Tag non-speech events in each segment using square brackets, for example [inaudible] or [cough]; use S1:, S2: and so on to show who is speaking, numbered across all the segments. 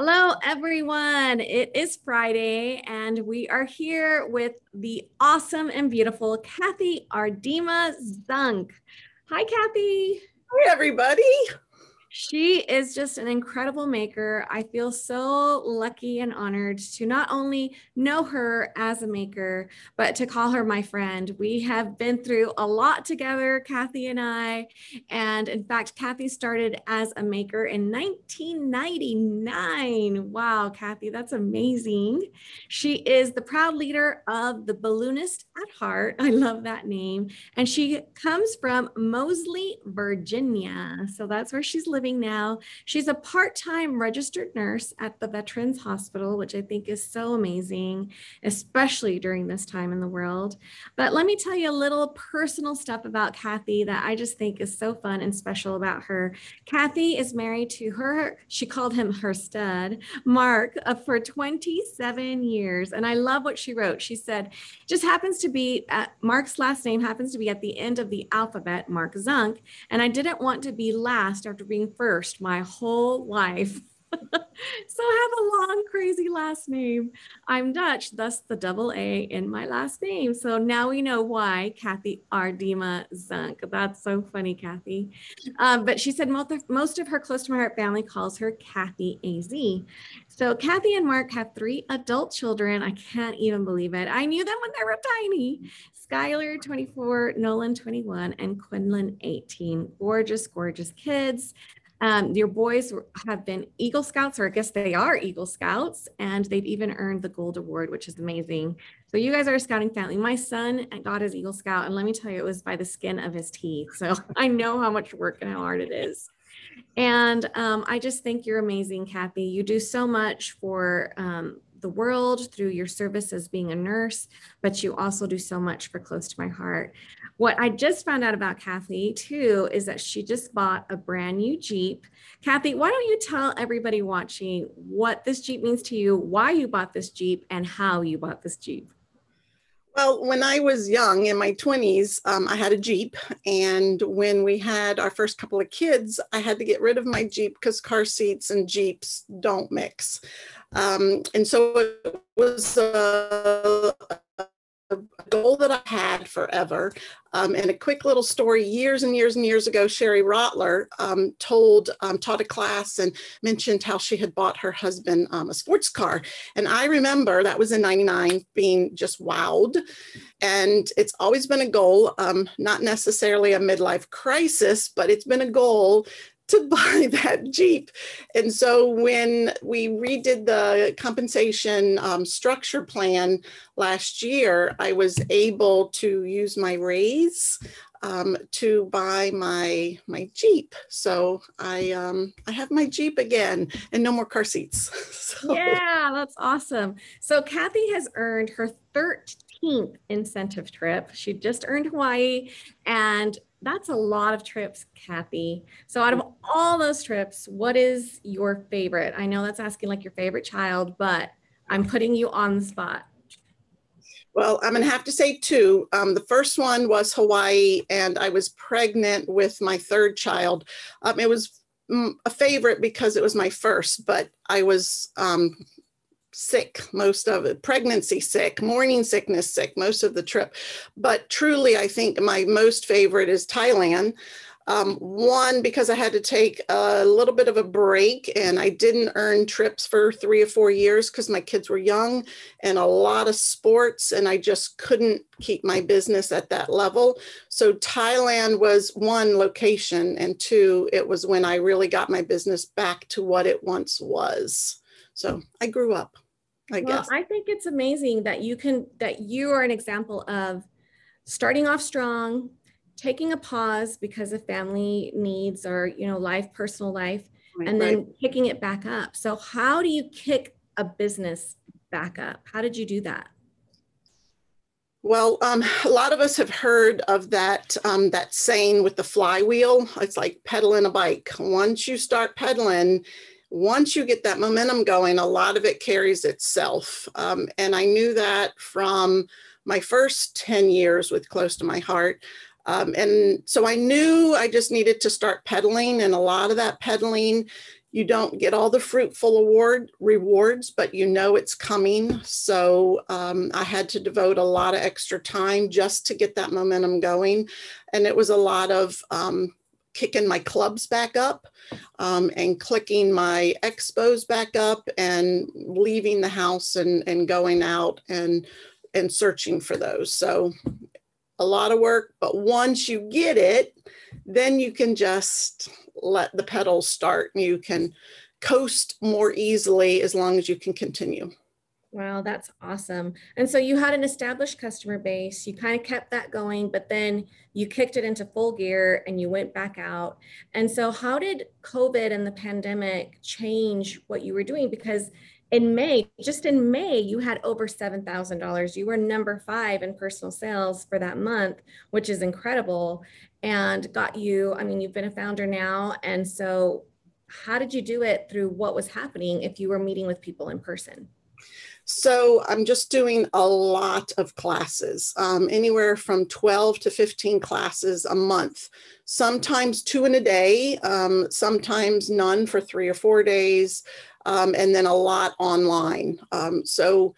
S1: Hello, everyone. It is Friday, and we are here with the awesome and beautiful Kathy Aardema Zunk. Hi, Kathy.
S2: Hi, everybody.
S1: She is just an incredible maker. I feel so lucky and honored to not only know her as a maker, but to call her my friend. We have been through a lot together, Kathy and I. And in fact, Kathy started as a maker in 1999. Wow, Kathy, that's amazing. She is the proud leader of the Balloonist at Heart. I love that name. And she comes from Moseley, Virginia. So that's where she's living now. She's a part time registered nurse at the Veterans Hospital, which I think is so amazing, especially during this time in the world. But let me tell you a little personal stuff about Kathy that I just think is so fun and special about her. Kathy is married to her, she called him her stud, Mark, uh, for 27 years. And I love what she wrote. She said, just happens to be, at, Mark's last name happens to be at the end of the alphabet, Mark Zunk. And I didn't want to be last after being first my whole life. [laughs] so I have a long, crazy last name. I'm Dutch, thus the double A in my last name. So now we know why Kathy Aardema Zunk. That's so funny, Kathy. Um, but she said most of, most of her close to my heart family calls her Kathy AZ. So Kathy and Mark have three adult children. I can't even believe it. I knew them when they were tiny. Skylar, 24, Nolan, 21, and Quinlan, 18. Gorgeous, gorgeous kids. Um, your boys have been Eagle Scouts, or I guess they are Eagle Scouts, and they've even earned the Gold Award, which is amazing. So you guys are a scouting family. My son got his Eagle Scout, and let me tell you, it was by the skin of his teeth. So [laughs] I know how much work and how hard it is. And um, I just think you're amazing, Kathy. You do so much for um, the world through your service as being a nurse, but you also do so much for Close to My Heart. What I just found out about Kathy too is that she just bought a brand new Jeep. Kathy, why don't you tell everybody watching what this Jeep means to you, why you bought this Jeep, and how you bought this Jeep?
S2: Well, when I was young in my 20s, um, I had a Jeep. And when we had our first couple of kids, I had to get rid of my Jeep because car seats and Jeeps don't mix. Um, and so it was a, a goal that I had forever. Um, and a quick little story years and years and years ago, Sherry Rotler um, told, um, taught a class and mentioned how she had bought her husband um, a sports car. And I remember that was in 99 being just wowed. And it's always been a goal, um, not necessarily a midlife crisis, but it's been a goal to [laughs] buy that Jeep. And so when we redid the compensation um, structure plan last year, I was able to use my raise um, to buy my my Jeep. So I um, I have my Jeep again and no more car seats. [laughs]
S1: so. Yeah, that's awesome. So Kathy has earned her 13th incentive trip. She just earned Hawaii and that's a lot of trips, Kathy. So, out of all those trips, what is your favorite? I know that's asking like your favorite child, but I'm putting you on the spot.
S2: Well, I'm going to have to say two. Um, the first one was Hawaii, and I was pregnant with my third child. Um, it was mm, a favorite because it was my first, but I was um, sick most of it. Pregnancy sick morning sickness sick most of the trip. But truly i think my most favorite is thailand. Um, one because i had to take a little bit of a break and i didn't earn trips for three or four years because my kids were young and a lot of sports and i just couldn't keep my business at that level. So thailand was one location and two it was when i really got my business back to what it once was so i grew up I well, guess.
S1: I think it's amazing that you can that you are an example of starting off strong, taking a pause because of family needs or you know life, personal life, right, and then right. picking it back up. So how do you kick a business back up? How did you do that?
S2: Well, um, a lot of us have heard of that um, that saying with the flywheel. It's like pedaling a bike. Once you start pedaling, once you get that momentum going, a lot of it carries itself. Um, and I knew that from my first 10 years with Close to My Heart. Um, and so I knew I just needed to start pedaling, and a lot of that pedaling you don't get all the fruitful award rewards, but you know it's coming. So um, I had to devote a lot of extra time just to get that momentum going. And it was a lot of um, kicking my clubs back up um, and clicking my expos back up and leaving the house and, and going out and and searching for those. So a lot of work, but once you get it, then you can just let the pedals start and you can coast more easily as long as you can continue.
S1: Wow, that's awesome. And so you had an established customer base, you kind of kept that going, but then you kicked it into full gear and you went back out. And so, how did COVID and the pandemic change what you were doing? Because in May, just in May, you had over $7,000. You were number five in personal sales for that month, which is incredible and got you. I mean, you've been a founder now. And so, how did you do it through what was happening if you were meeting with people in person?
S2: So I'm just doing a lot of classes, um, anywhere from 12 to 15 classes a month, sometimes two in a day, um, sometimes none for three or four days, um, and then a lot online. Um, so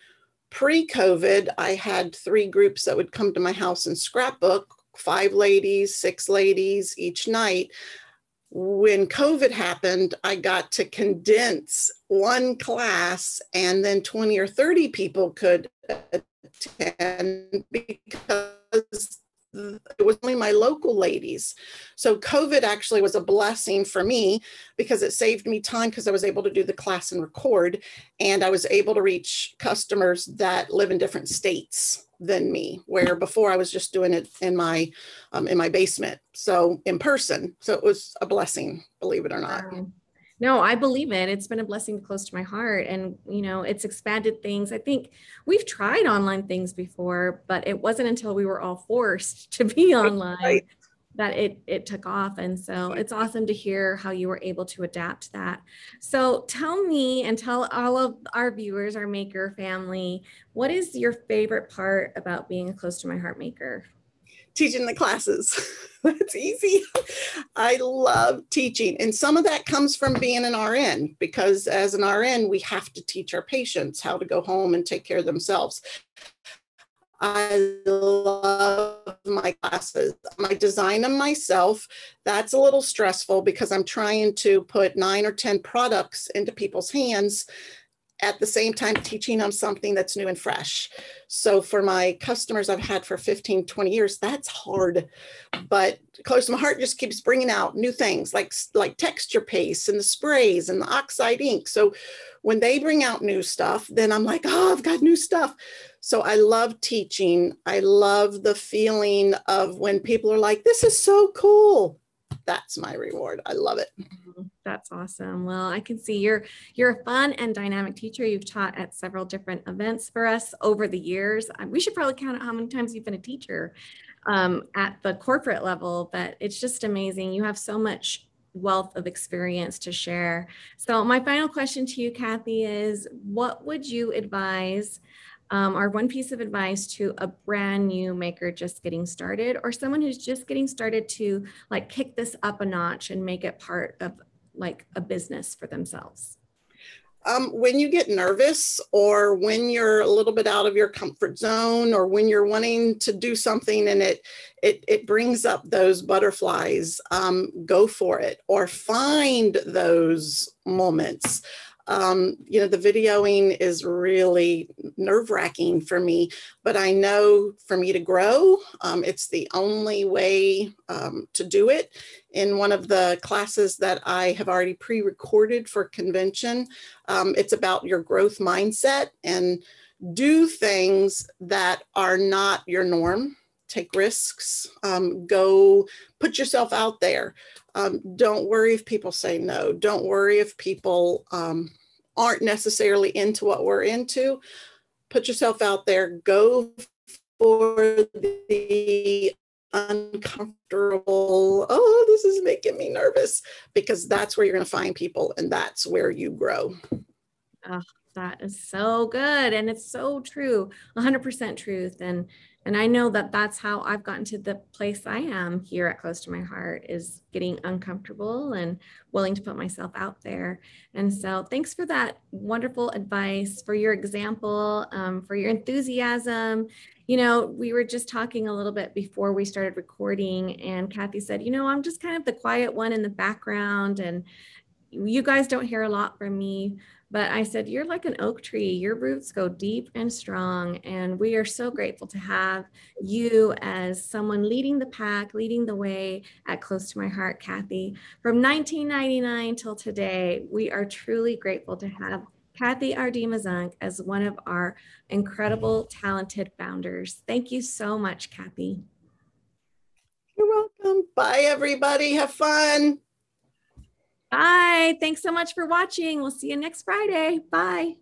S2: pre COVID, I had three groups that would come to my house and scrapbook five ladies, six ladies each night when COVID happened, I got to condense one class and then 20 or 30 people could attend because it was only my local ladies. So COVID actually was a blessing for me because it saved me time because I was able to do the class and record and I was able to reach customers that live in different states than me where before i was just doing it in my um, in my basement so in person. So it was a blessing believe it or not
S1: no i believe it. It's been a blessing to close to my heart and you know it's expanded things. I think we've tried online things before but it wasn't until we were all forced [laughs] to be online right that it it took off and so it's awesome to hear how you were able to adapt that. So tell me and tell all of our viewers our maker family what is your favorite part about being a close to my heart maker
S2: teaching the classes [laughs] that's easy i love teaching and some of that comes from being an rn because as an rn we have to teach our patients how to go home and take care of themselves I love my classes. I design them myself. That's a little stressful because I'm trying to put nine or 10 products into people's hands at the same time teaching them something that's new and fresh. So for my customers I've had for 15, 20 years, that's hard. But Close to My Heart just keeps bringing out new things like, like texture paste and the sprays and the oxide ink. So when they bring out new stuff, then I'm like, oh, I've got new stuff. So I love teaching. I love the feeling of when people are like, this is so cool. That's my reward. I love it.
S1: Mm-hmm. That's awesome. Well, I can see you're you're a fun and dynamic teacher. You've taught at several different events for us over the years. We should probably count how many times you've been a teacher um, at the corporate level, but it's just amazing. You have so much wealth of experience to share. So my final question to you, Kathy, is what would you advise um, one piece of advice to a brand new maker just getting started or someone who's just getting started to like kick this up a notch and make it part of like a business for themselves?
S2: Um, when you get nervous or when you're a little bit out of your comfort zone or when you're wanting to do something and it it, it brings up those butterflies um, go for it or find those moments um, you know, the videoing is really nerve wracking for me, but I know for me to grow, um, it's the only way um, to do it. In one of the classes that I have already pre recorded for convention, um, it's about your growth mindset and do things that are not your norm take risks, um, go put yourself out there. Um, don't worry if people say no. Don't worry if people um, aren't necessarily into what we're into, put yourself out there, go for the uncomfortable, oh, this is making me nervous, because that's where you're going to find people and that's where you grow.
S1: Oh, that is so good. And it's so true, 100% truth. And And I know that that's how I've gotten to the place I am here at Close to My Heart is getting uncomfortable and willing to put myself out there. And so thanks for that wonderful advice, for your example, um, for your enthusiasm. You know, we were just talking a little bit before we started recording, and Kathy said, you know, I'm just kind of the quiet one in the background, and you guys don't hear a lot from me but I said, You're like an oak tree. Your roots go deep and strong. And we are so grateful to have you as someone leading the pack, leading the way at Close to My Heart, Kathy. From 1999 till today, we are truly grateful to have Kathy Aardema as one of our incredible, talented founders. Thank you so much, Kathy.
S2: You're welcome. Bye, everybody. Have fun.
S1: Bye. Thanks so much for watching. We'll see you next Friday. Bye.